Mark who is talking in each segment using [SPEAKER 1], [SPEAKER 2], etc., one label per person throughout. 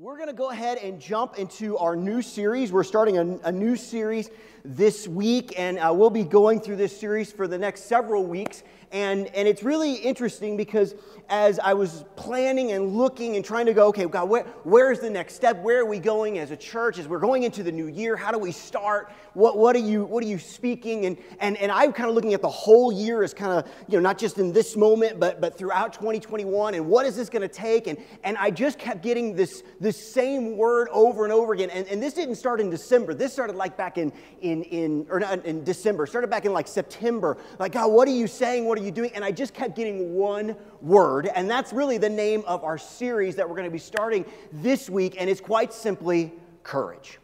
[SPEAKER 1] We're going to go ahead and jump into our new series. We're starting a, a, new series this week, and uh, we'll be going through this series for the next several weeks. And, and it's really interesting because as I was planning and looking and trying to go, okay, God, where, where is the next step? Where are we going as a church? As we're going into the new year, how do we start? What, what, are, you, what are you speaking? And, and, and I'm kind of looking at the whole year as kind of, you know, not just in this moment, but, but throughout 2021. And what is this going to take? And, and I just kept getting this, this same word over and over again. And, and this didn't start in December. This started like back in, in in, in or not in December, started back in like September. Like, God, what are you saying? What are you doing? And I just kept getting one word. And that's really the name of our series that we're going to be starting this week. And it's quite simply courage.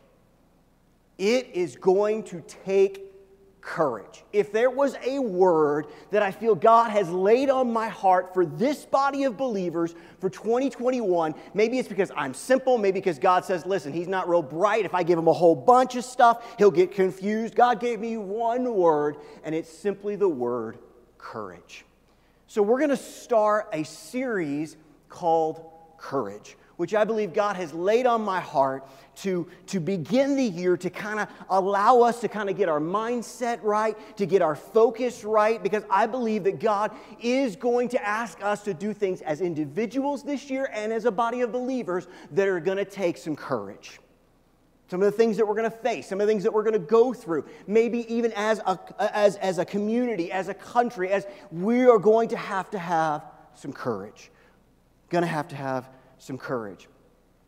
[SPEAKER 1] It is going to take courage. If there was a word that I feel God has laid on my heart for this body of believers for 2021, maybe it's because I'm simple, maybe because God says, listen, he's not real bright. If I give him a whole bunch of stuff, he'll get confused. God gave me one word, and it's simply the word courage. So we're going to start a series called Courage which I believe God has laid on my heart to, to begin the year to kind of allow us to kind of get our mindset right, to get our focus right, because I believe that God is going to ask us to do things as individuals this year and as a body of believers that are going to take some courage. Some of the things that we're going to face, some of the things that we're going to go through, maybe even as a, as, as a community, as a country, as we are going to have to have some courage. Going to have to have some courage.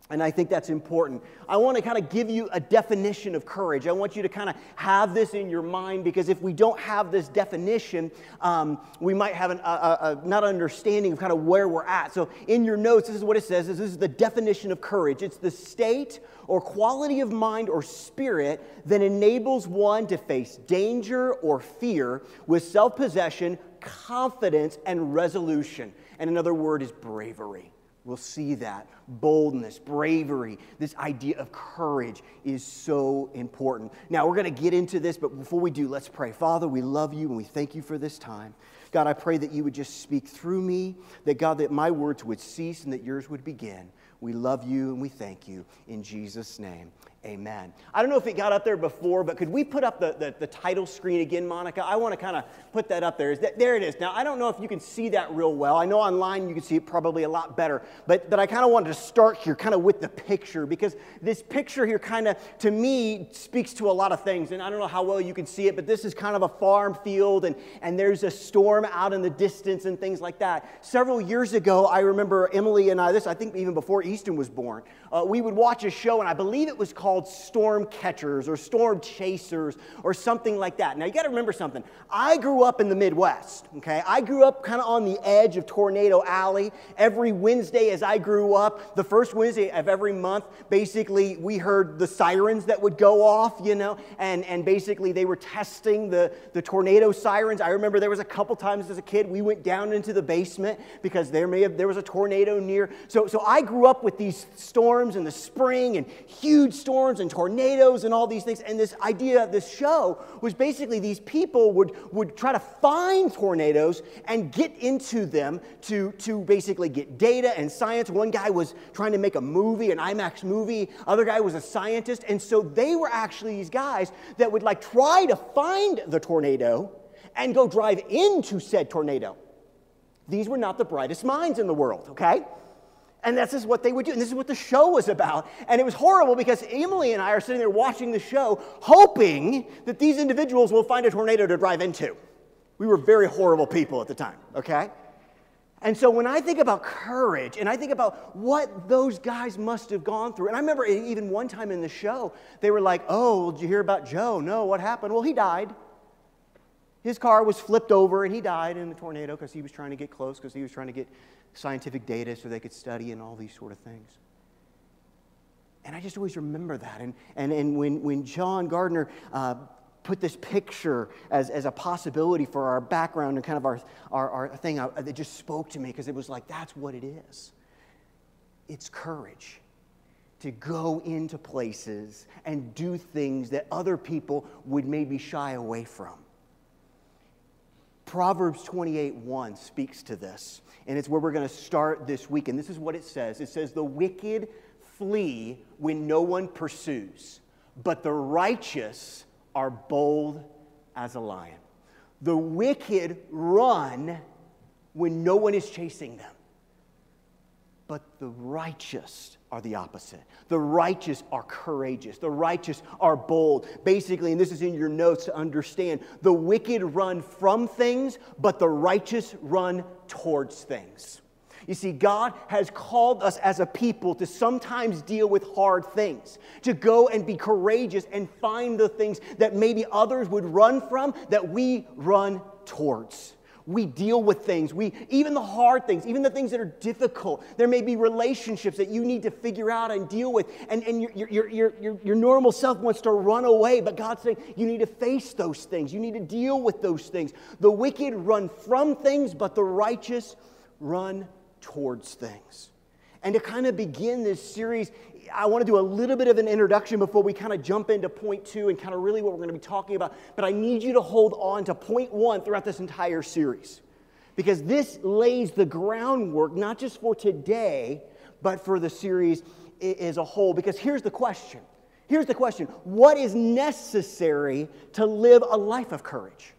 [SPEAKER 1] And I think that's important. I want to kind of give you a definition of courage. I want you to kind of have this in your mind because if we don't have this definition, um, we might have an, a, a, not understanding of kind of where we're at. So in your notes, this is what it says. This is the definition of courage. It's the state or quality of mind or spirit that enables one to face danger or fear with self-possession, confidence, and resolution. And another word is bravery will see that. Boldness, bravery, this idea of courage is so important. Now, we're going to get into this, but before we do, let's pray. Father, we love you and we thank you for this time. God, I pray that you would just speak through me, that God, that my words would cease and that yours would begin. We love you and we thank you. In Jesus' name, Amen. I don't know if it got up there before, but could we put up the, the, the title screen again, Monica? I want to kind of put that up there. Is that, there it is. Now, I don't know if you can see that real well. I know online you can see it probably a lot better, but, but I kind of wanted to start here kind of with the picture because this picture here kind of, to me, speaks to a lot of things. And I don't know how well you can see it, but this is kind of a farm field and, and there's a storm out in the distance and things like that. Several years ago, I remember Emily and I, this I think even before Easton was born, uh, we would watch a show and I believe it was called called storm catchers or storm chasers or something like that. Now, you got to remember something. I grew up in the Midwest, okay? I grew up kind of on the edge of Tornado Alley. Every Wednesday, as I grew up, the first Wednesday of every month, basically, we heard the sirens that would go off, you know, and, and basically they were testing the, the tornado sirens. I remember there was a couple times as a kid we went down into the basement because there may have, there was a tornado near. So, so I grew up with these storms in the spring and huge storms storms and tornadoes and all these things. And this idea, of this show, was basically these people would, would try to find tornadoes and get into them to, to basically get data and science. One guy was trying to make a movie, an IMAX movie. Other guy was a scientist. And so they were actually these guys that would like try to find the tornado and go drive into said tornado. These were not the brightest minds in the world, okay? And this is what they would do. And this is what the show was about. And it was horrible because Emily and I are sitting there watching the show, hoping that these individuals will find a tornado to drive into. We were very horrible people at the time, okay? And so when I think about courage and I think about what those guys must have gone through, and I remember even one time in the show, they were like, Oh, did you hear about Joe? No, what happened? Well, he died. His car was flipped over and he died in the tornado because he was trying to get close, because he was trying to get scientific data so they could study and all these sort of things. And I just always remember that. And, and, and when, when John Gardner uh, put this picture as, as a possibility for our background and kind of our, our, our thing, I, uh, it just spoke to me because it was like, that's what it is. It's courage to go into places and do things that other people would maybe shy away from. Proverbs 28 1 speaks to this, and it's where we're going to start this week. And this is what it says it says, The wicked flee when no one pursues, but the righteous are bold as a lion. The wicked run when no one is chasing them. But the righteous are the opposite. The righteous are courageous. The righteous are bold. Basically, and this is in your notes to understand the wicked run from things, but the righteous run towards things. You see, God has called us as a people to sometimes deal with hard things, to go and be courageous and find the things that maybe others would run from that we run towards. We deal with things. We even the hard things, even the things that are difficult. There may be relationships that you need to figure out and deal with, and, and your, your, your, your, your normal self wants to run away, but God's saying you need to face those things. You need to deal with those things. The wicked run from things, but the righteous run towards things. And to kind of begin this series I want to do a little bit of an introduction before we kind of jump into point two and kind of really what we're going to be talking about. But I need you to hold on to point one throughout this entire series because this lays the groundwork not just for today, but for the series as a whole. Because here's the question here's the question What is necessary to live a life of courage?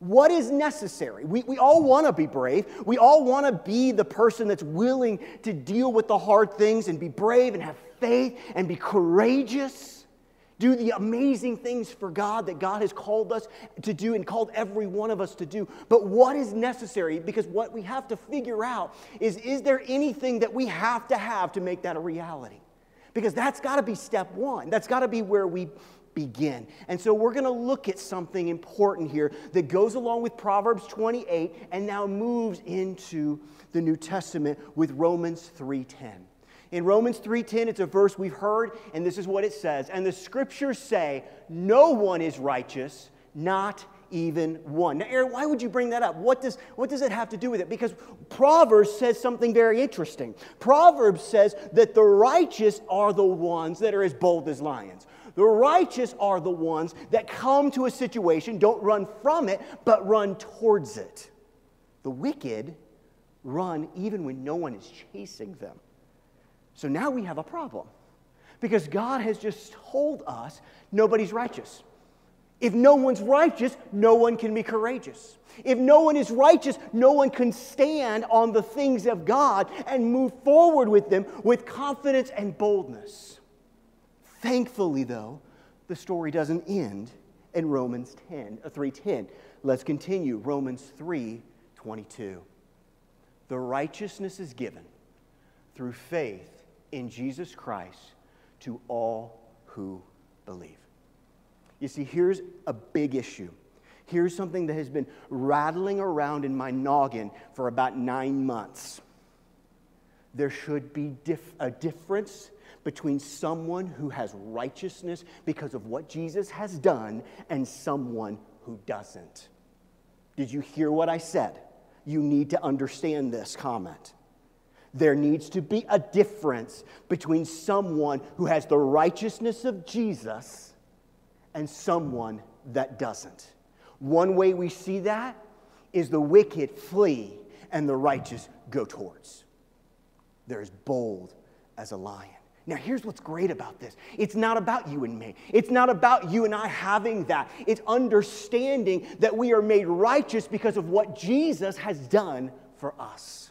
[SPEAKER 1] What is necessary? We, we all want to be brave. We all want to be the person that's willing to deal with the hard things and be brave and have faith and be courageous. Do the amazing things for God that God has called us to do and called every one of us to do. But what is necessary? Because what we have to figure out is is there anything that we have to have to make that a reality? Because that's got to be step one. That's got to be where we begin. And so we're going to look at something important here that goes along with Proverbs 28 and now moves into the New Testament with Romans 3:10. In Romans 3:10, it's a verse we've heard and this is what it says, and the scriptures say, no one is righteous, not even one. Now, Aaron, why would you bring that up? What does, what does it have to do with it? Because Proverbs says something very interesting. Proverbs says that the righteous are the ones that are as bold as lions. The righteous are the ones that come to a situation, don't run from it, but run towards it. The wicked run even when no one is chasing them. So now we have a problem because God has just told us nobody's righteous. If no one's righteous, no one can be courageous. If no one is righteous, no one can stand on the things of God and move forward with them with confidence and boldness. Thankfully, though, the story doesn't end in Romans 10, 3:10. Uh, Let's continue. Romans 3:22. The righteousness is given through faith in Jesus Christ to all who believe. You see, here's a big issue. Here's something that has been rattling around in my noggin for about nine months. There should be dif- a difference between someone who has righteousness because of what Jesus has done and someone who doesn't. Did you hear what I said? You need to understand this comment. There needs to be a difference between someone who has the righteousness of Jesus and someone that doesn't. One way we see that is the wicked flee and the righteous go towards. They're as bold as a lion. Now, here's what's great about this it's not about you and me, it's not about you and I having that. It's understanding that we are made righteous because of what Jesus has done for us.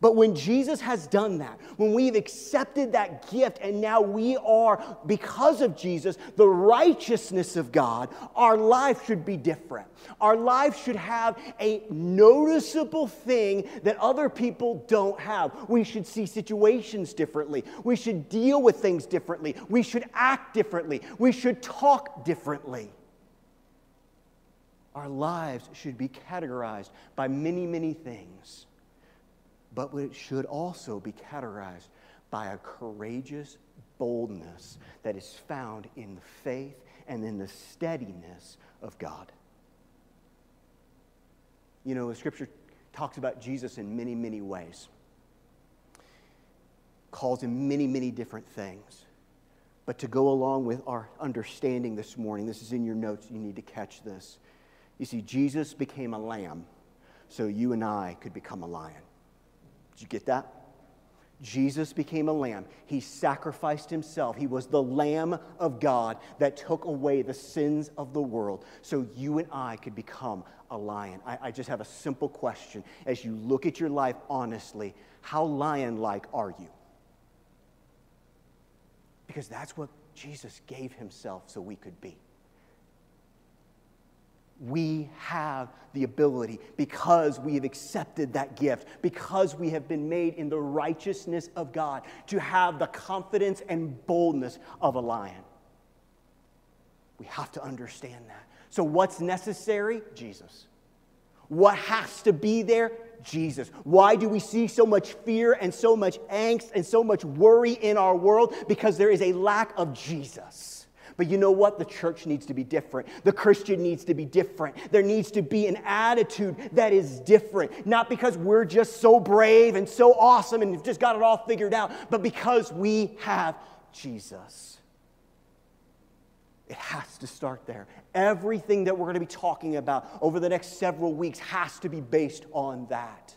[SPEAKER 1] But when Jesus has done that, when we've accepted that gift, and now we are, because of Jesus, the righteousness of God, our life should be different. Our life should have a noticeable thing that other people don't have. We should see situations differently. We should deal with things differently. We should act differently. We should talk differently. Our lives should be categorized by many, many things but it should also be categorized by a courageous boldness that is found in the faith and in the steadiness of God. You know, the Scripture talks about Jesus in many, many ways, calls him many, many different things. But to go along with our understanding this morning, this is in your notes, you need to catch this. You see, Jesus became a lamb so you and I could become a lion. Did you get that? Jesus became a lamb. He sacrificed himself. He was the Lamb of God that took away the sins of the world so you and I could become a lion. I, I just have a simple question. As you look at your life honestly, how lion like are you? Because that's what Jesus gave himself so we could be we have the ability because we have accepted that gift, because we have been made in the righteousness of God to have the confidence and boldness of a lion. We have to understand that. So, what's necessary? Jesus. What has to be there? Jesus. Why do we see so much fear and so much angst and so much worry in our world? Because there is a lack of Jesus. But you know what? The church needs to be different. The Christian needs to be different. There needs to be an attitude that is different, not because we're just so brave and so awesome and just got it all figured out, but because we have Jesus. It has to start there. Everything that we're going to be talking about over the next several weeks has to be based on that.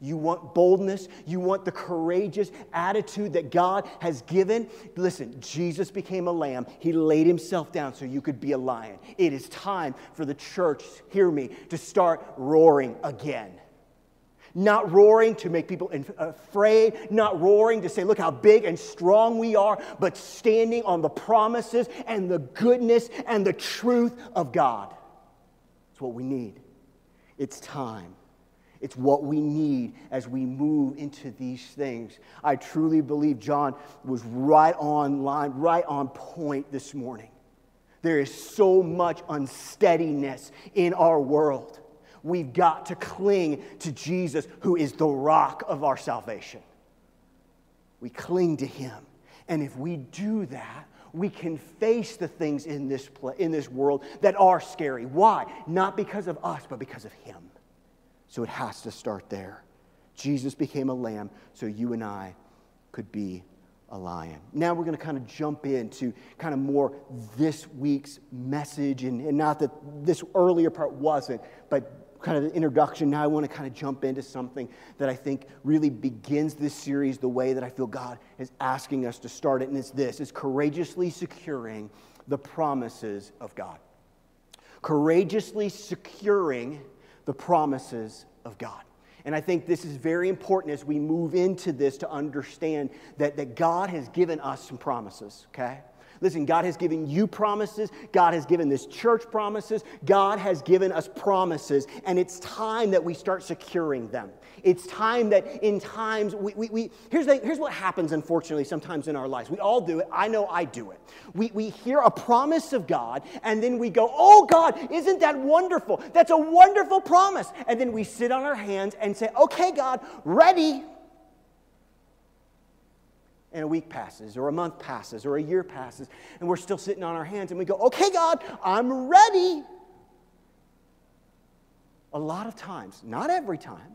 [SPEAKER 1] You want boldness. You want the courageous attitude that God has given. Listen, Jesus became a lamb. He laid himself down so you could be a lion. It is time for the church, hear me, to start roaring again. Not roaring to make people afraid, not roaring to say, look how big and strong we are, but standing on the promises and the goodness and the truth of God. It's what we need. It's time. It's what we need as we move into these things. I truly believe John was right on line, right on point this morning. There is so much unsteadiness in our world. We've got to cling to Jesus, who is the rock of our salvation. We cling to him. And if we do that, we can face the things in this, in this world that are scary. Why? Not because of us, but because of him. So it has to start there. Jesus became a lamb so you and I could be a lion. Now we're going to kind of jump into kind of more this week's message, and, and not that this earlier part wasn't, but kind of the introduction. Now I want to kind of jump into something that I think really begins this series the way that I feel God is asking us to start it, and it's this is courageously securing the promises of God. Courageously securing the promises of God. And I think this is very important as we move into this to understand that, that God has given us some promises, okay? Listen, God has given you promises. God has given this church promises. God has given us promises, and it's time that we start securing them. It's time that in times we, we, we here's, the, here's what happens, unfortunately, sometimes in our lives. We all do it. I know I do it. We, we hear a promise of God, and then we go, Oh, God, isn't that wonderful? That's a wonderful promise. And then we sit on our hands and say, Okay, God, ready. And a week passes, or a month passes, or a year passes, and we're still sitting on our hands and we go, Okay, God, I'm ready. A lot of times, not every time,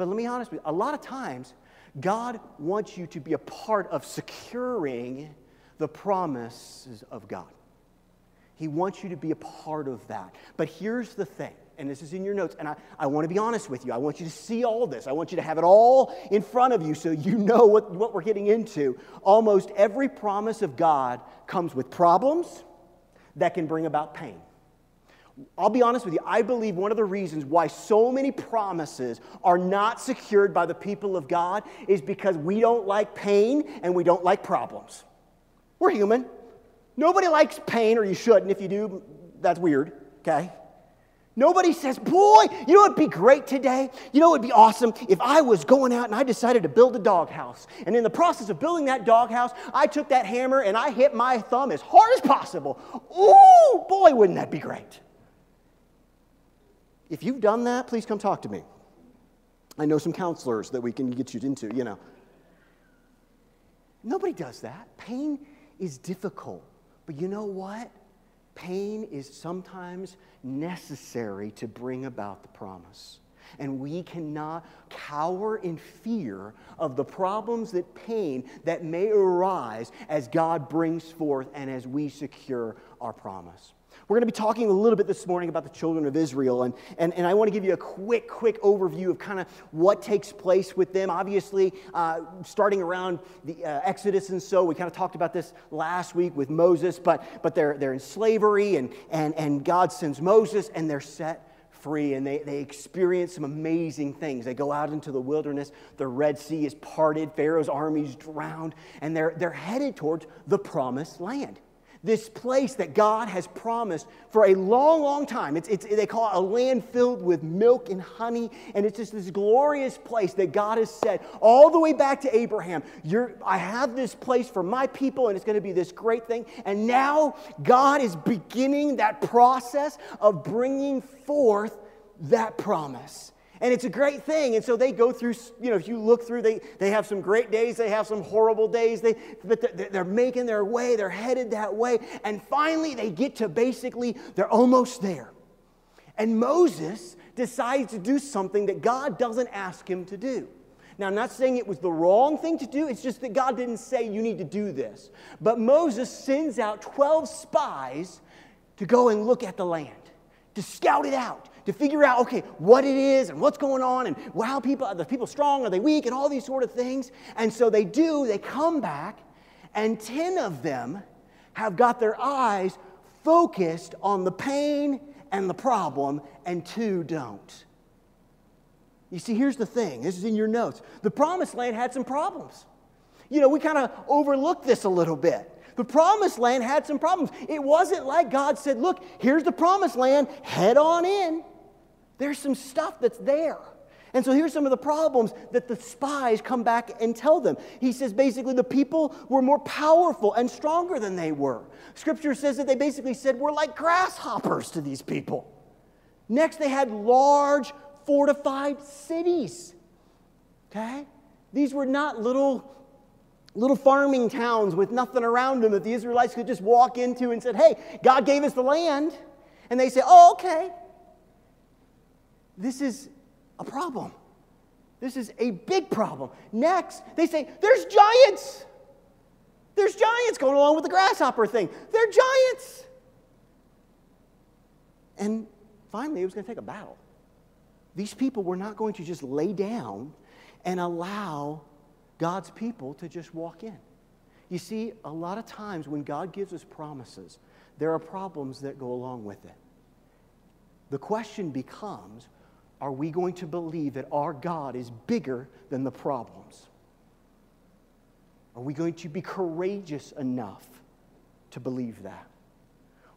[SPEAKER 1] but let me be honest with you, a lot of times, God wants you to be a part of securing the promises of God. He wants you to be a part of that. But here's the thing, and this is in your notes, and I, I want to be honest with you. I want you to see all this. I want you to have it all in front of you so you know what, what we're getting into. Almost every promise of God comes with problems that can bring about pain. I'll be honest with you, I believe one of the reasons why so many promises are not secured by the people of God is because we don't like pain and we don't like problems. We're human. Nobody likes pain, or you shouldn't. If you do, that's weird, okay? Nobody says, Boy, you know it would be great today? You know it would be awesome if I was going out and I decided to build a doghouse. And in the process of building that doghouse, I took that hammer and I hit my thumb as hard as possible. Ooh, boy, wouldn't that be great! If you've done that, please come talk to me. I know some counselors that we can get you into, you know. Nobody does that. Pain is difficult. But you know what? Pain is sometimes necessary to bring about the promise. And we cannot cower in fear of the problems that pain that may arise as God brings forth and as we secure our promise. We're going to be talking a little bit this morning about the children of Israel, and, and, and I want to give you a quick, quick overview of kind of what takes place with them. Obviously, uh, starting around the uh, Exodus and so, we kind of talked about this last week with Moses, but, but they're, they're in slavery, and, and, and God sends Moses, and they're set free and they, they experience some amazing things. They go out into the wilderness, the Red Sea is parted, Pharaoh's armies drowned, and they're, they're headed towards the promised land this place that God has promised for a long, long time. It's, it's, they call it a land filled with milk and honey, and it's just this glorious place that God has said all the way back to Abraham I have this place for my people, and it's going to be this great thing. And now God is beginning that process of bringing forth that promise. And it's a great thing. And so they go through, you know, if you look through, they, they have some great days, they have some horrible days, they, but they're making their way, they're headed that way. And finally, they get to basically, they're almost there. And Moses decides to do something that God doesn't ask him to do. Now, I'm not saying it was the wrong thing to do, it's just that God didn't say you need to do this. But Moses sends out 12 spies to go and look at the land, to scout it out to figure out, okay, what it is and what's going on and wow, people, are the people strong, are they weak, and all these sort of things. And so they do, they come back, and 10 of them have got their eyes focused on the pain and the problem, and two don't. You see, here's the thing this is in your notes. The promised land had some problems. You know, we kind of overlooked this a little bit. The promised land had some problems. It wasn't like God said, Look, here's the promised land, head on in. There's some stuff that's there. And so here's some of the problems that the spies come back and tell them. He says basically the people were more powerful and stronger than they were. Scripture says that they basically said, We're like grasshoppers to these people. Next, they had large fortified cities. Okay? These were not little little farming towns with nothing around them that the Israelites could just walk into and said, "Hey, God gave us the land." And they say, "Oh, okay. This is a problem. This is a big problem. Next, they say, there's giants. There's giants going along with the grasshopper thing. They're giants. And finally, it was going to take a battle. These people were not going to just lay down and allow God's people to just walk in. You see, a lot of times when God gives us promises, there are problems that go along with it. The question becomes are we going to believe that our God is bigger than the problems? Are we going to be courageous enough to believe that?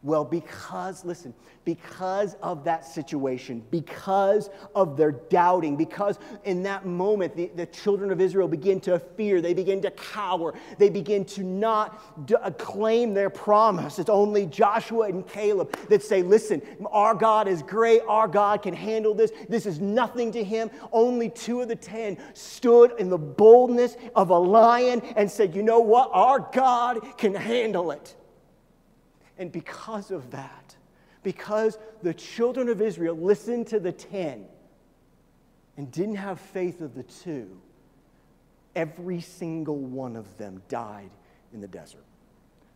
[SPEAKER 1] Well, because, listen, because of that situation, because of their doubting, because in that moment the, the children of Israel begin to fear, they begin to cower, they begin to not d- uh, claim their promise. It's only Joshua and Caleb that say, Listen, our God is great, our God can handle this, this is nothing to him. Only two of the ten stood in the boldness of a lion and said, You know what? Our God can handle it. And because of that, because the children of Israel listened to the 10 and didn't have faith of the two, every single one of them died in the desert.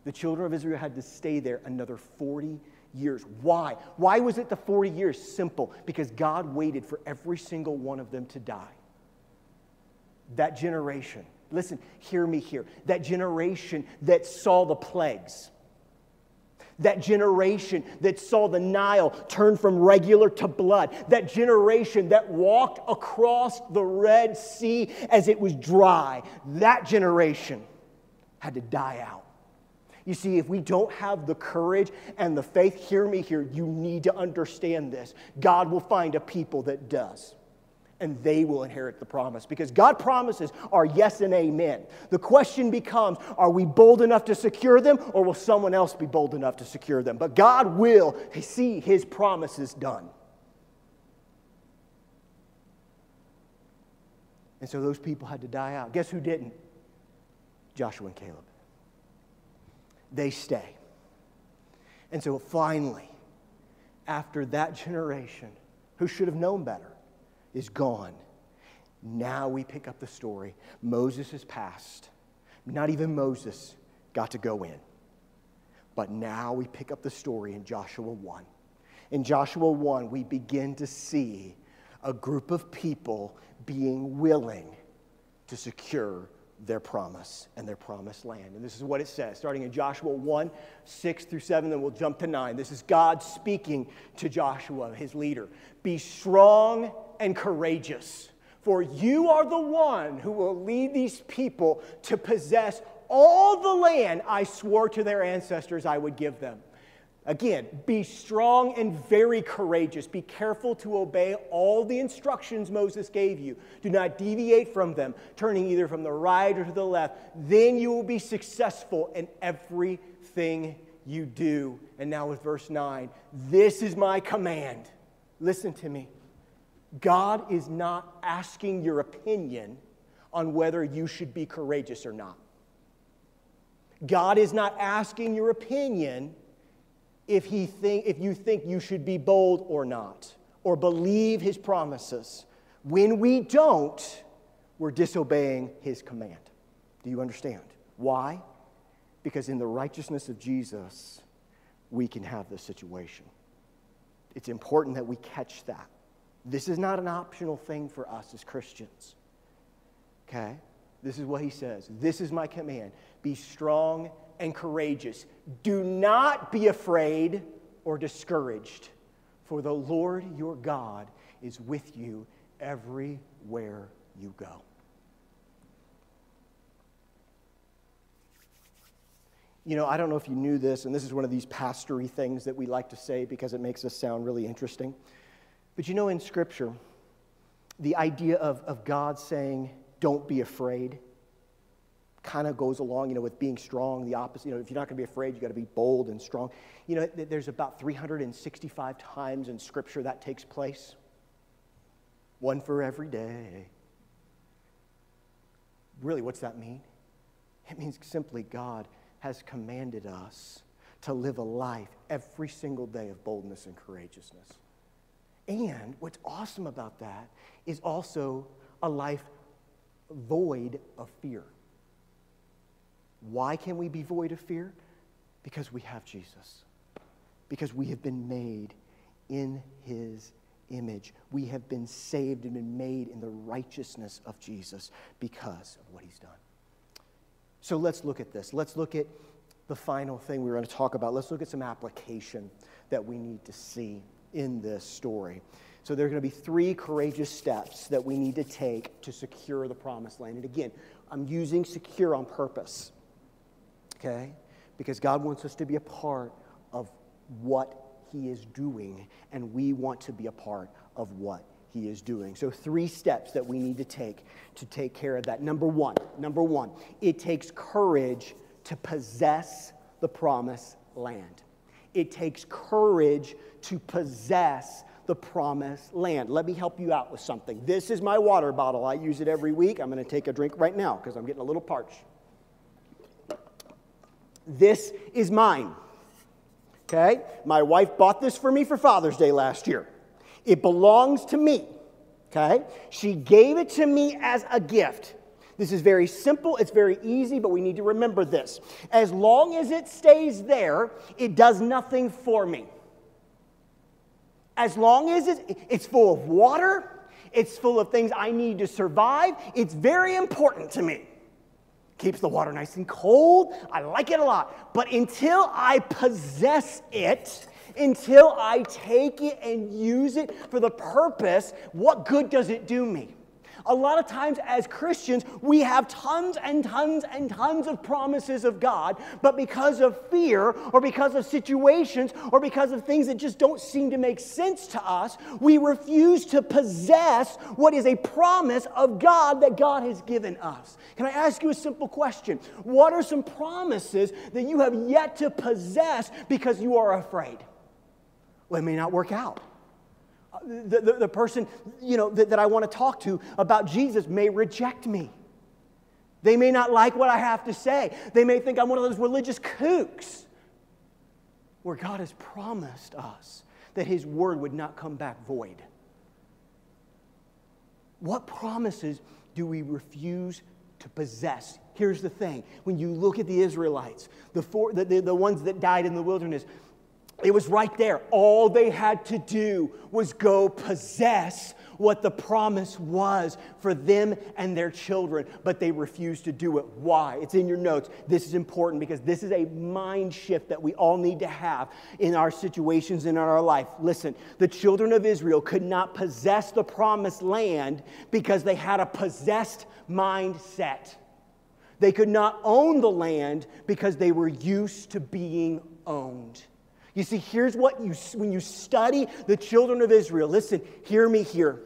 [SPEAKER 1] The children of Israel had to stay there another 40 years. Why? Why was it the 40 years? Simple. Because God waited for every single one of them to die. That generation, listen, hear me here. That generation that saw the plagues, that generation that saw the Nile turn from regular to blood, that generation that walked across the Red Sea as it was dry, that generation had to die out. You see, if we don't have the courage and the faith, hear me here, you need to understand this. God will find a people that does and they will inherit the promise because God promises are yes and amen. The question becomes are we bold enough to secure them or will someone else be bold enough to secure them? But God will see his promises done. And so those people had to die out. Guess who didn't? Joshua and Caleb. They stay. And so finally, after that generation, who should have known better? is gone. Now we pick up the story. Moses has passed. Not even Moses got to go in. But now we pick up the story in Joshua 1. In Joshua 1, we begin to see a group of people being willing to secure their promise and their promised land. And this is what it says, starting in Joshua 1 6 through 7, then we'll jump to 9. This is God speaking to Joshua, his leader. Be strong and courageous, for you are the one who will lead these people to possess all the land I swore to their ancestors I would give them. Again, be strong and very courageous. Be careful to obey all the instructions Moses gave you. Do not deviate from them, turning either from the right or to the left. Then you will be successful in everything you do. And now with verse 9 this is my command. Listen to me. God is not asking your opinion on whether you should be courageous or not. God is not asking your opinion if, he think, if you think you should be bold or not, or believe his promises. When we don't, we're disobeying his command. Do you understand? Why? Because in the righteousness of Jesus, we can have this situation. It's important that we catch that. This is not an optional thing for us as Christians. Okay? This is what he says. This is my command be strong and courageous. Do not be afraid or discouraged, for the Lord your God is with you everywhere you go. You know, I don't know if you knew this, and this is one of these pastory things that we like to say because it makes us sound really interesting. But you know, in Scripture, the idea of, of God saying, don't be afraid, kind of goes along, you know, with being strong, the opposite. You know, if you're not going to be afraid, you got to be bold and strong. You know, there's about 365 times in Scripture that takes place, one for every day. Really, what's that mean? It means simply God has commanded us to live a life every single day of boldness and courageousness. And what's awesome about that is also a life void of fear. Why can we be void of fear? Because we have Jesus. Because we have been made in his image. We have been saved and been made in the righteousness of Jesus because of what he's done. So let's look at this. Let's look at the final thing we are going to talk about. Let's look at some application that we need to see in this story. So there are going to be three courageous steps that we need to take to secure the promised land. And again, I'm using secure on purpose, okay? Because God wants us to be a part of what He is doing, and we want to be a part of what He is doing. So, three steps that we need to take to take care of that. Number one, number one, it takes courage to possess the promised land. It takes courage to possess the promised land. Let me help you out with something. This is my water bottle. I use it every week. I'm going to take a drink right now because I'm getting a little parched. This is mine. Okay? My wife bought this for me for Father's Day last year. It belongs to me. Okay? She gave it to me as a gift. This is very simple, it's very easy, but we need to remember this. As long as it stays there, it does nothing for me. As long as it's full of water, it's full of things I need to survive, it's very important to me. Keeps the water nice and cold. I like it a lot. But until I possess it, until I take it and use it for the purpose, what good does it do me? a lot of times as Christians, we have tons and tons and tons of promises of God, but because of fear or because of situations or because of things that just don't seem to make sense to us, we refuse to possess what is a promise of God that God has given us. Can I ask you a simple question? What are some promises that you have yet to possess because you are afraid? Well, it may not work out the, the, the person you know, that, that I want to talk to about Jesus may reject me. They may not like what I have to say. They may think I'm one of those religious kooks where God has promised us that His word would not come back void. What promises do we refuse to possess? Here's the thing when you look at the Israelites, the, four, the, the, the ones that died in the wilderness, it was right there. All they had to do was go possess what the promise was for them and their children, but they refused to do it. Why? It's in your notes. This is important because this is a mind shift that we all need to have in our situations in our life. Listen, the children of Israel could not possess the promised land because they had a possessed mindset. They could not own the land because they were used to being owned. You see, here's what you, when you study the children of Israel, listen, hear me here.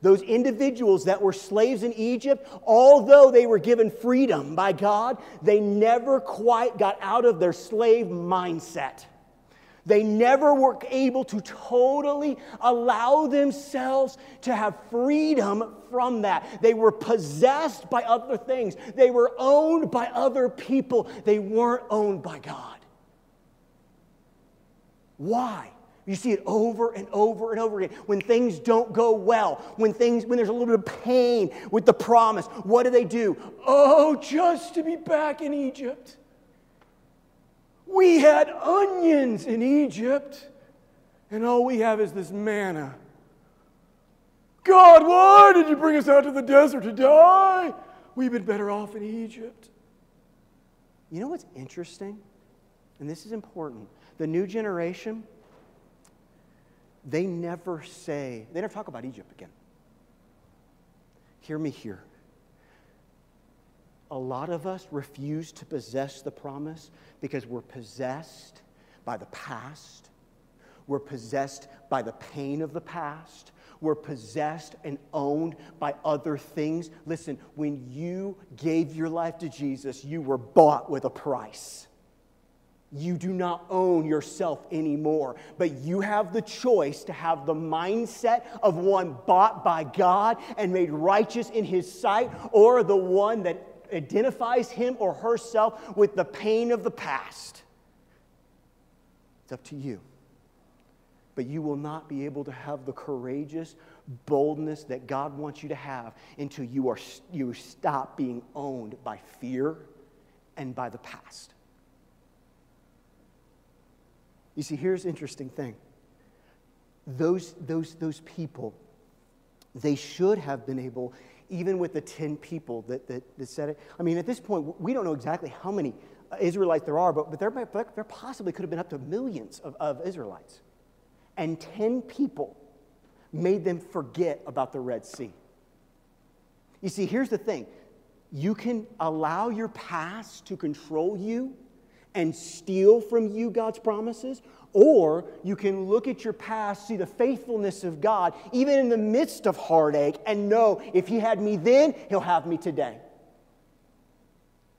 [SPEAKER 1] Those individuals that were slaves in Egypt, although they were given freedom by God, they never quite got out of their slave mindset. They never were able to totally allow themselves to have freedom from that. They were possessed by other things, they were owned by other people, they weren't owned by God. Why? You see it over and over and over again. When things don't go well, when things when there's a little bit of pain with the promise, what do they do? Oh, just to be back in Egypt. We had onions in Egypt, and all we have is this manna. God, why did you bring us out to the desert to die? We've been better off in Egypt. You know what's interesting? And this is important the new generation, they never say, they never talk about Egypt again. Hear me here. A lot of us refuse to possess the promise because we're possessed by the past. We're possessed by the pain of the past. We're possessed and owned by other things. Listen, when you gave your life to Jesus, you were bought with a price. You do not own yourself anymore, but you have the choice to have the mindset of one bought by God and made righteous in His sight, or the one that identifies him or herself with the pain of the past. It's up to you. But you will not be able to have the courageous boldness that God wants you to have until you, are, you stop being owned by fear and by the past. You see, here's interesting thing. Those, those, those people, they should have been able, even with the 10 people that, that, that said it. I mean, at this point, we don't know exactly how many uh, Israelites there are, but, but there, there possibly could have been up to millions of, of Israelites. And 10 people made them forget about the Red Sea. You see, here's the thing you can allow your past to control you and steal from you God's promises, or you can look at your past, see the faithfulness of God, even in the midst of heartache, and know if He had me then, He'll have me today.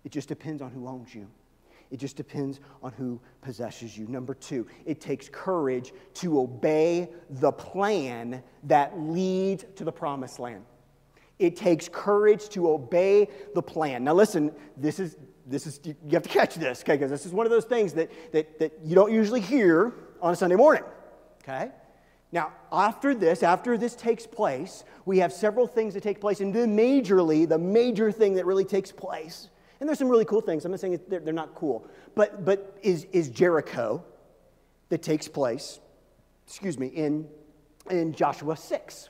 [SPEAKER 1] It just depends on who owns you. It just depends on who possesses you. Number two, it takes courage to obey the plan that leads to the promised land. It takes courage to obey the plan. Now, listen, this is, this is, you have to catch this, okay, because this is one of those things that, that, that you don't usually hear on a Sunday morning, okay? Now, after this, after this takes place, we have several things that take place, and the majorly, the major thing that really takes place, and there's some really cool things. I'm not saying they're, they're not cool, but, but is, is Jericho that takes place, excuse me, in, in Joshua 6.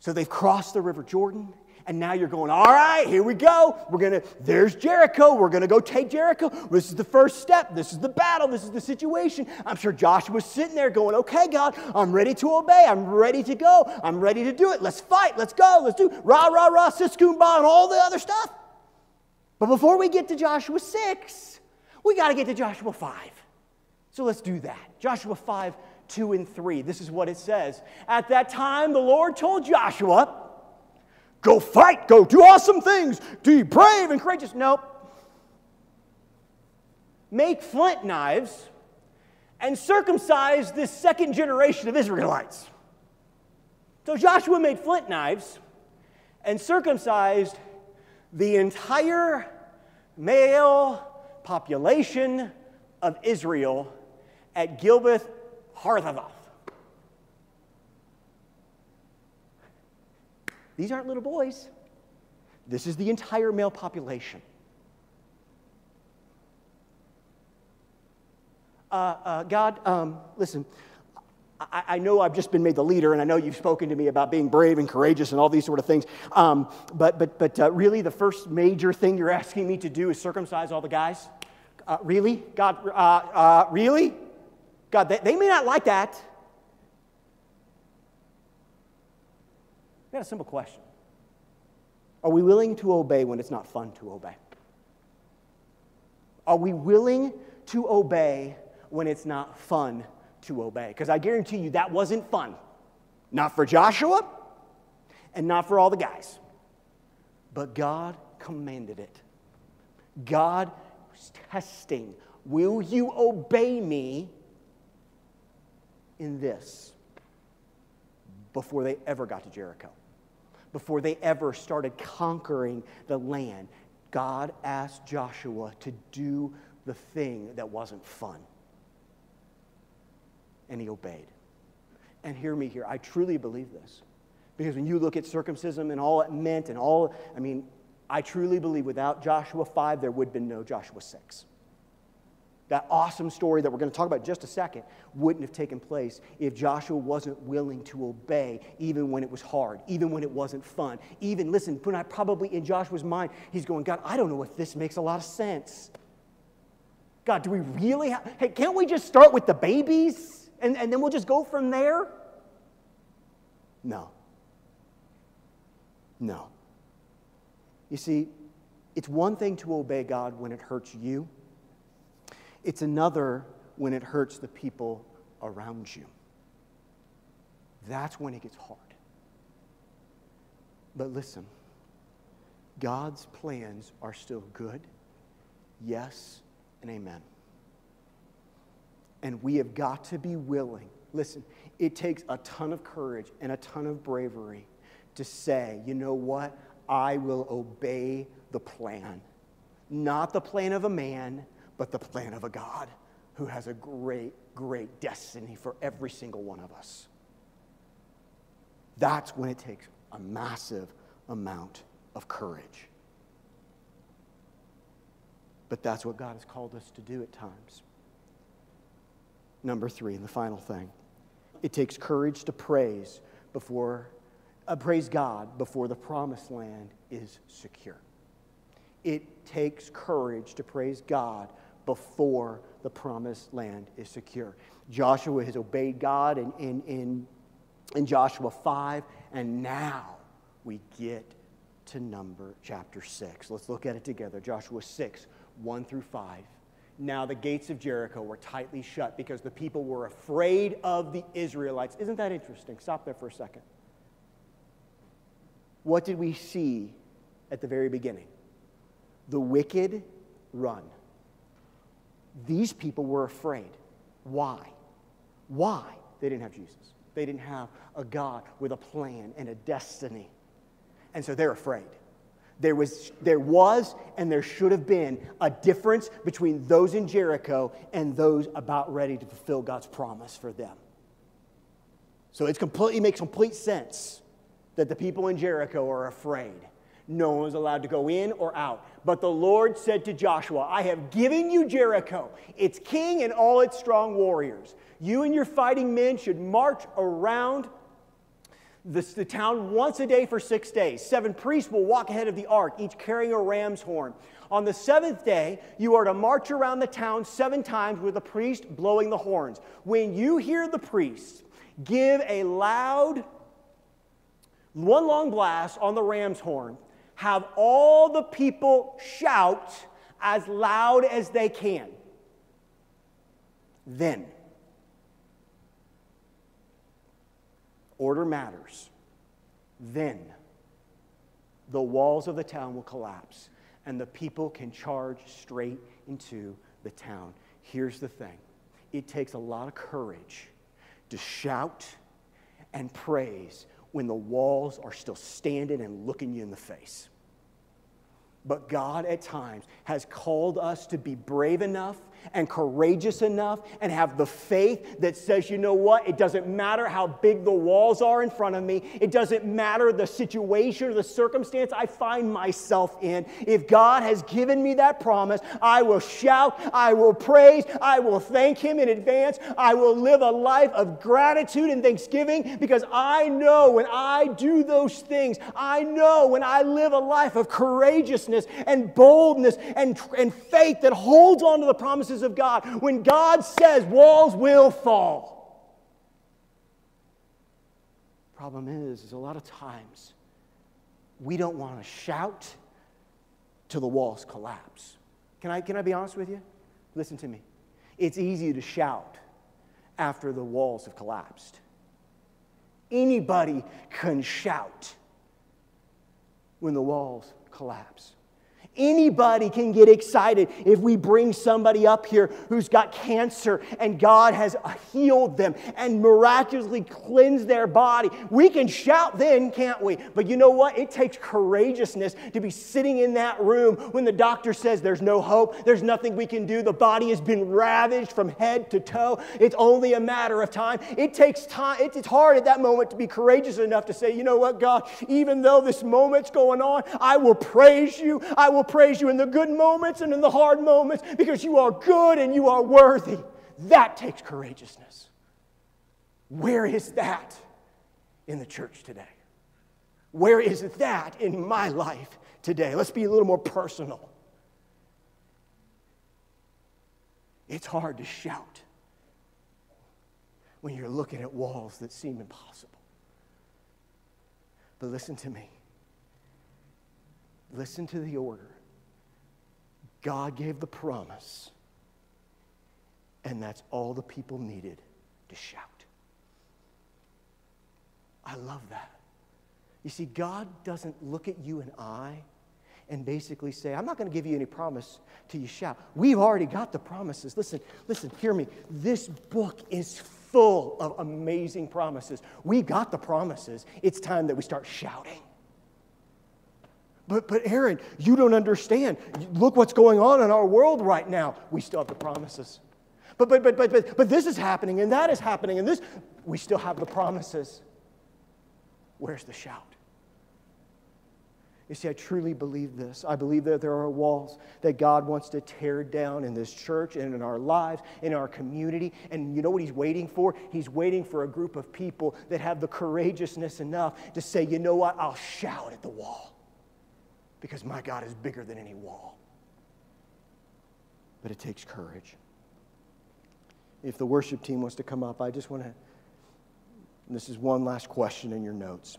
[SPEAKER 1] So they've crossed the River Jordan, and now you're going, all right, here we go. We're going to, there's Jericho. We're going to go take Jericho. This is the first step. This is the battle. This is the situation. I'm sure Joshua's sitting there going, okay, God, I'm ready to obey. I'm ready to go. I'm ready to do it. Let's fight. Let's go. Let's do rah, rah, rah, siskumba, and all the other stuff. But before we get to Joshua 6, we got to get to Joshua 5. So let's do that. Joshua 5, 2 and 3. This is what it says. At that time, the Lord told Joshua, Go fight, go do awesome things, be brave and courageous. Nope. Make flint knives and circumcise this second generation of Israelites. So Joshua made flint knives and circumcised the entire male population of Israel at Gilbeth Harthava. These aren't little boys. This is the entire male population. Uh, uh, God, um, listen, I, I, know I've just been made the leader, and I know you've spoken to me about being brave and courageous and all these sort of things. Um, but but, but uh, really, the first major thing you're asking me to do is circumcise all the guys? Uh, really? God, uh, uh, really? God, they, they may not like that. got a simple question Are we willing to obey when it's not fun to obey? Are we willing to obey when it's not fun to obey? Because I guarantee you that wasn't fun. Not for Joshua and not for all the guys. But God commanded it. God was testing Will you obey me in this? Before they ever got to Jericho before they ever started conquering the land. God asked Joshua to do the thing that wasn't fun. And he obeyed. And hear me here, I truly believe this. Because when you look at circumcision and all it meant and all, I mean, I truly believe without Joshua 5, there would have been no Joshua 6 that awesome story that we're going to talk about just a second wouldn't have taken place if Joshua wasn't willing to obey, even when it was hard, even when it wasn't fun. Even, listen, probably in Joshua's mind, he's going, God, I don't know if this makes a lot of sense. God, do we really have, hey, can't we just start with the babies and, and then we'll just go from there? No. No. You see, it's one thing to obey God when it hurts you. It's another when it hurts the people around you. That's when it gets hard. But listen, God's plans are still good. Yes and amen. And we have got to be willing. Listen, it takes a ton of courage and a ton of bravery to say, you know what? I will obey the plan. Not the plan of a man, but the plan of a God who has a great, great destiny for every single one of us. That's when it takes a massive amount of courage. But that's what God has called us to do at times. Number three, and the final thing it takes courage to praise before uh, praise God before the promised land is secure. It takes courage to praise God before the promised land is secure. Joshua has obeyed God in, in, in, in Joshua 5, and now we get to number chapter 6. Let's look at it together. Joshua 6, 1 through 5. Now the gates of Jericho were tightly shut because the people were afraid of the Israelites. Isn't that interesting? Stop there for a second. What did we see at the very beginning? The wicked run. These people were afraid. Why? Why? They didn't have Jesus. They didn't have a God with a plan and a destiny. And so they're afraid. There was, there was and there should have been a difference between those in Jericho and those about ready to fulfill God's promise for them. So it's completely, it makes complete sense that the people in Jericho are afraid no one was allowed to go in or out. But the Lord said to Joshua, I have given you Jericho, its king and all its strong warriors. You and your fighting men should march around the, the, town once a day for six days. Seven priests will walk ahead of the ark, each carrying a ram's horn. On the seventh day, you are to march around the town seven times with a priest blowing the horns. When you hear the priest give a loud, one long blast on the ram's horn, have all the people shout as loud as they can. Then, order matters. Then, the walls of the town will collapse and the people can charge straight into the town. Here's the thing it takes a lot of courage to shout and praise when the walls are still standing and looking you in the face. But God at times has called us to be brave enough and courageous enough and have the faith that says, you know what, it doesn't matter how big the walls are in front of me, it doesn't matter the situation or the circumstance I find myself in. If God has given me that promise, I will shout, I will praise, I will thank Him in advance, I will live a life of gratitude and thanksgiving because I know when I do those things, I know when I live a life of courageousness and boldness and, and faith that holds on to the promises promises of God, when God says walls will fall. Problem is, is a lot of times we don't want to shout till the walls collapse. Can I, can I be honest with you? Listen to me. It's easy to shout after the walls have collapsed. Anybody can shout when the walls collapse. Anybody can get excited if we bring somebody up here who's got cancer and God has healed them and miraculously cleansed their body. We can shout then, can't we? But you know what? It takes courageousness to be sitting in that room when the doctor says there's no hope, there's nothing we can do, the body has been ravaged from head to toe. It's only a matter of time. It takes time, it's hard at that moment to be courageous enough to say, you know what, God, even though this moment's going on, I will praise you, I will praise you in the good moments and in the hard moments because you are good and you are worthy. That takes courageousness. Where is that in the church today? Where is that in my life today? Let's be a little more personal. It's hard to shout when you're looking at walls that seem impossible. But listen to me. Listen to the order God gave the promise, and that's all the people needed to shout. I love that. You see, God doesn't look at you and I and basically say, I'm not going to give you any promise till you shout. We've already got the promises. Listen, listen, hear me. This book is full of amazing promises. We got the promises. It's time that we start shouting. But, but Aaron, you don't understand. Look what's going on in our world right now. We still have the promises. But, but, but, but, but, but this is happening and that is happening and this, we still have the promises. Where's the shout? You see, I truly believe this. I believe that there are walls that God wants to tear down in this church and in our lives, in our community. And you know what He's waiting for? He's waiting for a group of people that have the courageousness enough to say, you know what? I'll shout at the wall because my God is bigger than any wall. But it takes courage. If the worship team wants to come up, I just want to. This is one last question in your notes.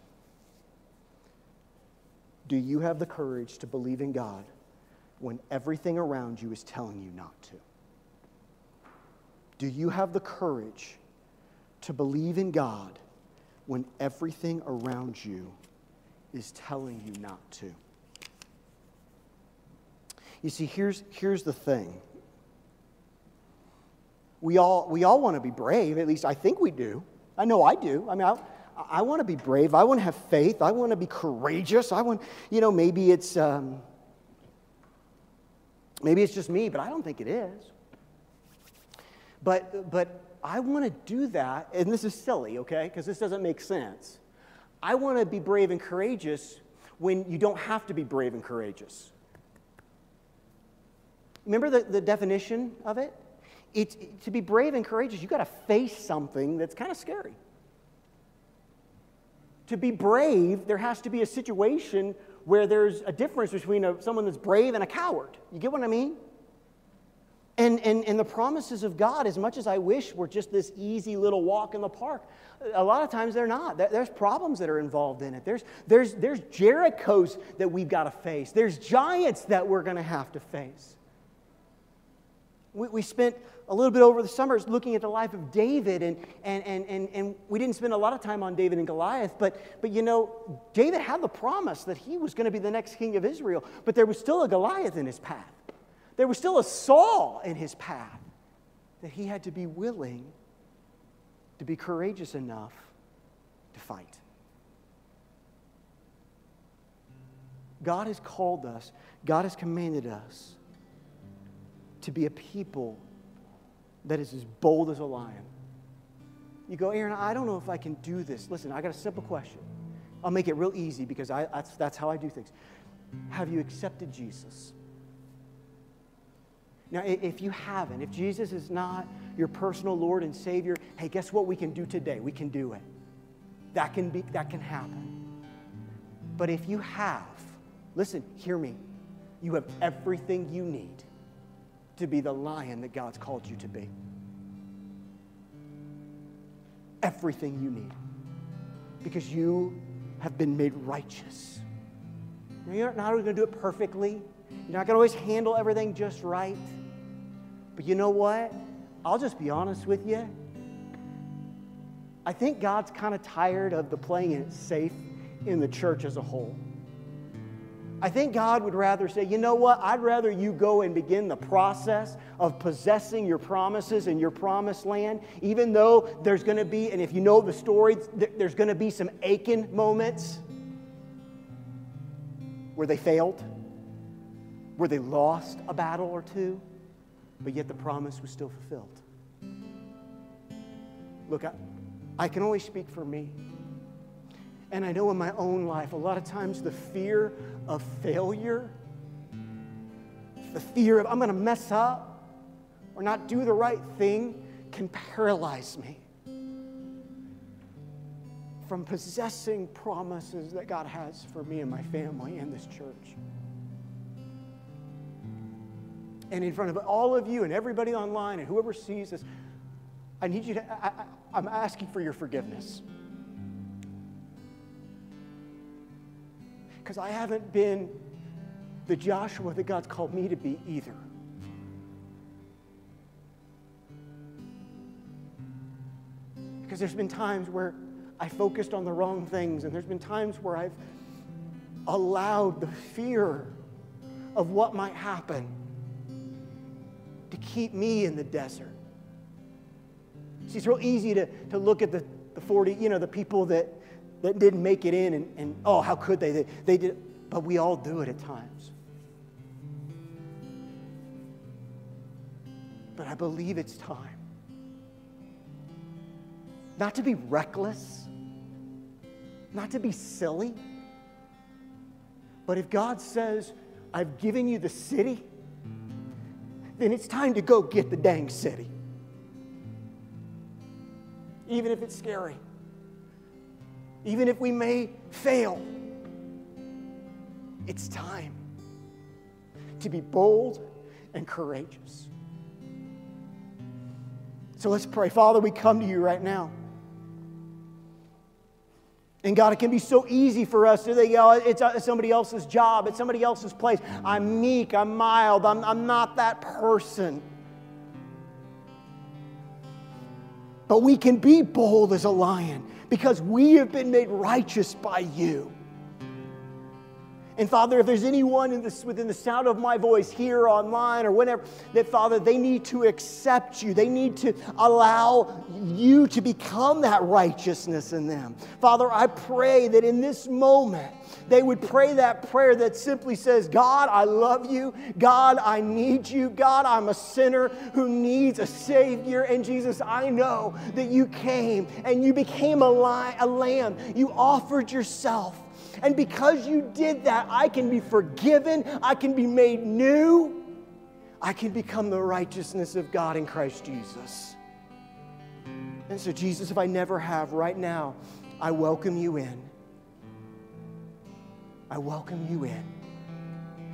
[SPEAKER 1] Do you have the courage to believe in God when everything around you is telling you not to? Do you have the courage to believe in God when everything around you is telling you not to? You see, here's, here's the thing. We all, we all want to be brave, at least I think we do. I know I do. I mean, I, I want to be brave. I want to have faith. I want to be courageous. I want, you know, maybe it's, um, maybe it's just me, but I don't think it is. But, but I want to do that, and this is silly, okay, because this doesn't make sense. I want to be brave and courageous when you don't have to be brave and courageous. Remember the, the definition of it? It's, to be brave and courageous, you've got to face something that's kind of scary. To be brave, there has to be a situation where there's a difference between a, someone that's brave and a coward. You get what I mean? And, and, and the promises of God, as much as I wish were just this easy little walk in the park, a lot of times they're not. There's problems that are involved in it. There's, there's, there's Jerichos that we've got to face, there's giants that we're going to have to face we, we spent a little bit over the summers looking at the life of David, and, and, and, and, and we didn't spend a lot of time on David and Goliath, but, but you know, David had the promise that he was going to be the next king of Israel, but there was still a Goliath in his path. There was still a Saul in his path that he had to be willing to be courageous enough to fight. God has called us, God has commanded us to be a people that is as bold as a lion. You go, Aaron, I don't know if I can do this. Listen, I got a simple question. I'll make it real easy because I, that's, that's how I do things. Have you accepted Jesus? Now, if you haven't, if Jesus is not your personal Lord and Savior, hey, guess what we can do today? We can do it. That can, be, that can happen. But if you have, listen, hear me, you have everything you need to be the lion that God's called you to be. Everything you need because you have been made righteous. You're not always going to do it perfectly. You're not going to always handle everything just right. But you know what? I'll just be honest with you. I think God's kind of tired of the playing it safe in the church as a whole. I think God would rather say, you know what? I'd rather you go and begin the process of possessing your promises and your promised land, even though there's going to be, and if you know the story, there's going to be some aching moments where they failed, where they lost a battle or two, but yet the promise was still fulfilled. Look, I, I can only speak for me. And I know in my own life, a lot of times the fear of failure, the fear of I'm going to mess up or not do the right thing can paralyze me from possessing promises that God has for me and my family and this church. And in front of all of you and everybody online and whoever sees this, I need you to, I, I, I'm asking for your forgiveness. because I haven't been the Joshua that God's called me to be either. Because there's been times where I focused on the wrong things, and there's been times where I've allowed the fear of what might happen to keep me in the desert. See, it's real easy to, to look at the, the 40, you know, the people that that didn't make it in, and, and oh, how could they? they? They did, but we all do it at times. But I believe it's time not to be reckless, not to be silly. But if God says, I've given you the city, then it's time to go get the dang city. Even if it's scary even if we may fail. It's time to be bold and courageous. So let's pray. Father, we come to you right now. And God, it can be so easy for us to think, oh, it's uh, somebody else's job, it's somebody else's place. I'm meek, I'm mild, I'm, I'm not that person. But we can be bold as a lion because we have been made righteous by you. And Father, if there's anyone this, within the sound of my voice here online or whenever, that Father, they need to accept you. They need to allow you to become that righteousness in them. Father, I pray that in this moment, they would pray that prayer that simply says, God, I love you. God, I need you. God, I'm a sinner who needs a Savior. And Jesus, I know that you came and you became a a, lamb. You offered yourself and because you did that, I can be forgiven, I can be made new, I can become the righteousness of God in Christ Jesus. And so, Jesus, if I never have right now, I welcome you in. I welcome you in.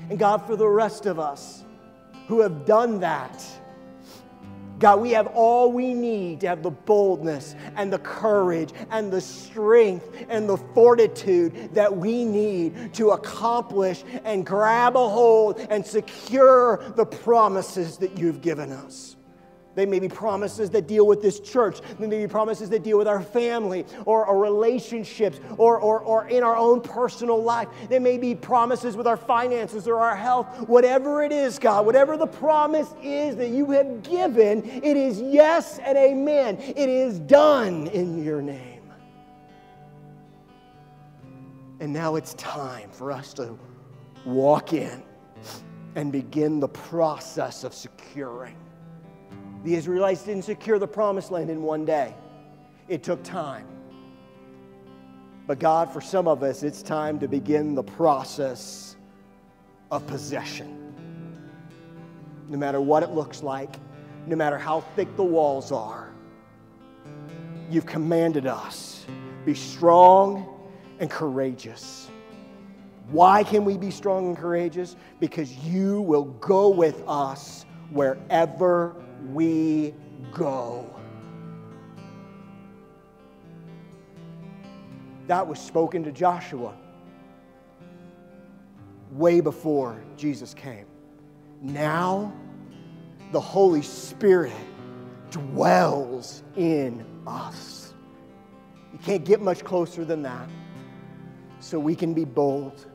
[SPEAKER 1] And God, for the rest of us who have done that, God, we have all we need to have the boldness and the courage and the strength and the fortitude that we need to accomplish and grab a hold and secure the promises that you've given us. They may be promises that deal with this church. They may be promises that deal with our family or our relationships or, or, or in our own personal life. They may be promises with our finances or our health. Whatever it is, God, whatever the promise is that you have given, it is yes and amen. It is done in your name. And now it's time for us to walk in and begin the process of securing the Israelites didn't secure the promised land in one day, it took time. But God, for some of us, it's time to begin the process of possession. No matter what it looks like, no matter how thick the walls are, you've commanded us be strong and courageous. Why can we be strong and courageous? Because you will go with us wherever we go. That was spoken to Joshua way before Jesus came. Now, the Holy Spirit dwells in us. You can't get much closer than that. So we can be bold,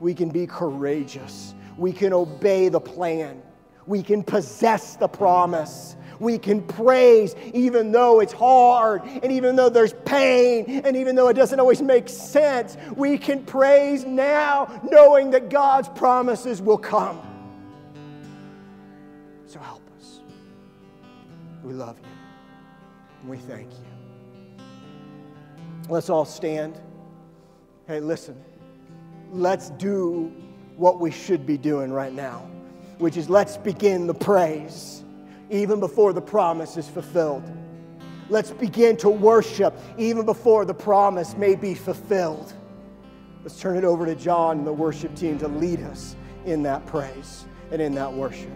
[SPEAKER 1] we can be courageous, we can obey the plan we can possess the promise. We can praise even though it's hard and even though there's pain and even though it doesn't always make sense. We can praise now knowing that God's promises will come. So help us. We love you we thank you. Let's all stand. Hey, listen, let's do what we should be doing right now which is let's begin the praise even before the promise is fulfilled. Let's begin to worship even before the promise may be fulfilled. Let's turn it over to John and the worship team to lead us in that praise and in that worship.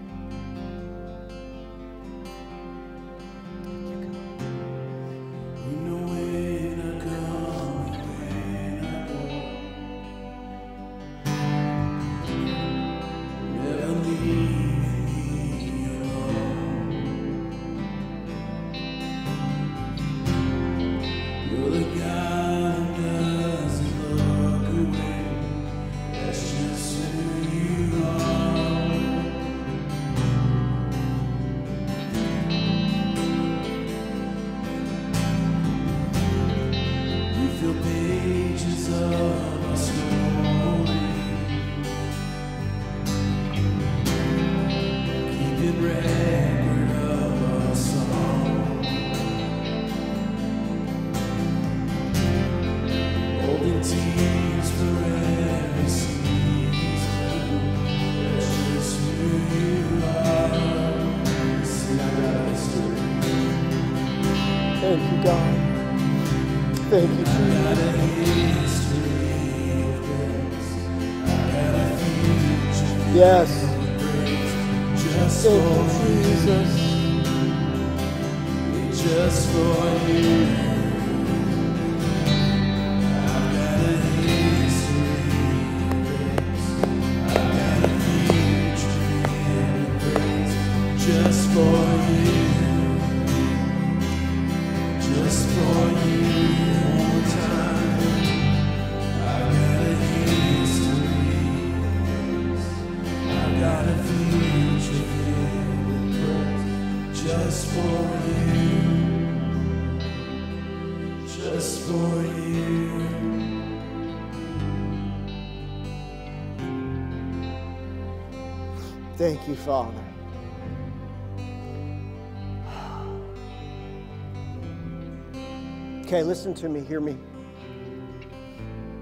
[SPEAKER 1] listen to me, hear me.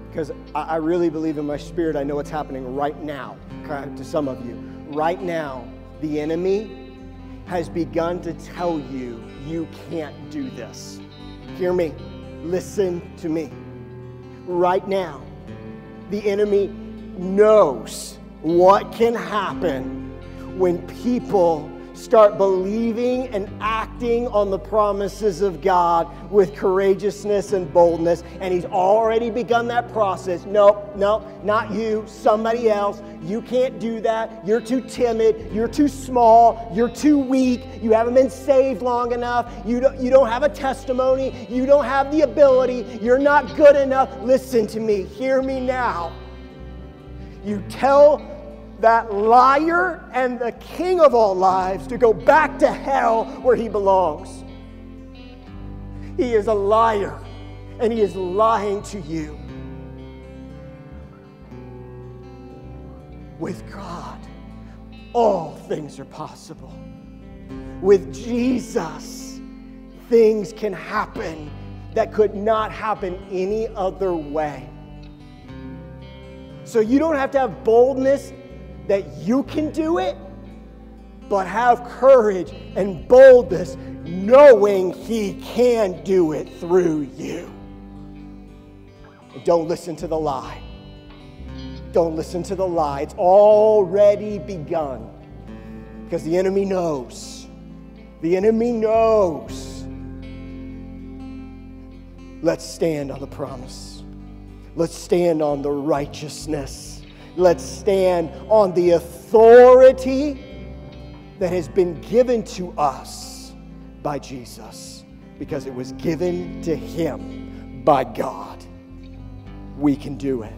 [SPEAKER 1] Because I, I really believe in my spirit, I know what's happening right now to some of you. Right now, the enemy has begun to tell you, you can't do this. Hear me. Listen to me. Right now, the enemy knows what can happen when people start believing and acting on the promises of God with courageousness and boldness. And He's already begun that process. Nope, nope, not you, somebody else. You can't do that. You're too timid. You're too small. You're too weak. You haven't been saved long enough. You don't, you don't have a testimony. You don't have the ability. You're not good enough. Listen to me. Hear me now. You tell that liar and the king of all lies to go back to hell where he belongs. He is a liar and he is lying to you. With God, all things are possible. With Jesus, things can happen that could not happen any other way. So you don't have to have boldness that you can do it, but have courage and boldness, knowing He can do it through you. And don't listen to the lie. Don't listen to the lie. It's already begun because the enemy knows. The enemy knows. Let's stand on the promise. Let's stand on the righteousness Let's stand on the authority that has been given to us by Jesus because it was given to him by God. We can do it.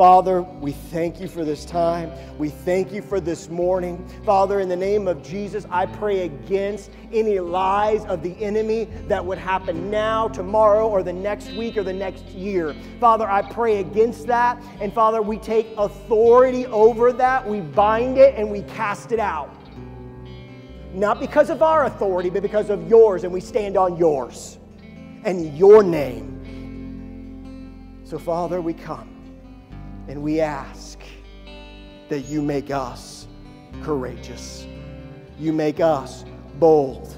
[SPEAKER 1] Father, we thank you for this time. We thank you for this morning. Father, in the name of Jesus, I pray against any lies of the enemy that would happen now, tomorrow, or the next week, or the next year. Father, I pray against that. And Father, we take authority over that. We bind it and we cast it out. Not because of our authority, but because of yours. And we stand on yours and your name. So, Father, we come. And we ask that you make us courageous. You make us bold.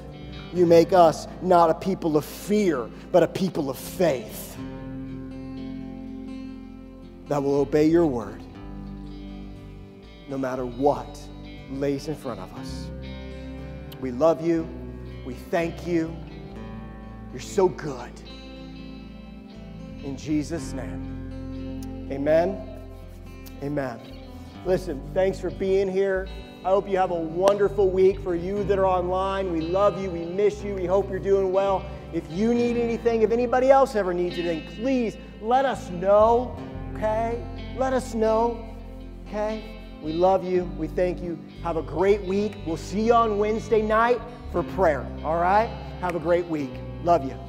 [SPEAKER 1] You make us not a people of fear, but a people of faith that will obey your word no matter what lays in front of us. We love you. We thank you. You're so good. In Jesus' name, amen. Amen. Listen, thanks for being here. I hope you have a wonderful week for you that are online. We love you. We miss you. We hope you're doing well. If you need anything, if anybody else ever needs anything, please let us know, okay? Let us know, okay? We love you. We thank you. Have a great week. We'll see you on Wednesday night for prayer, all right? Have a great week. Love you.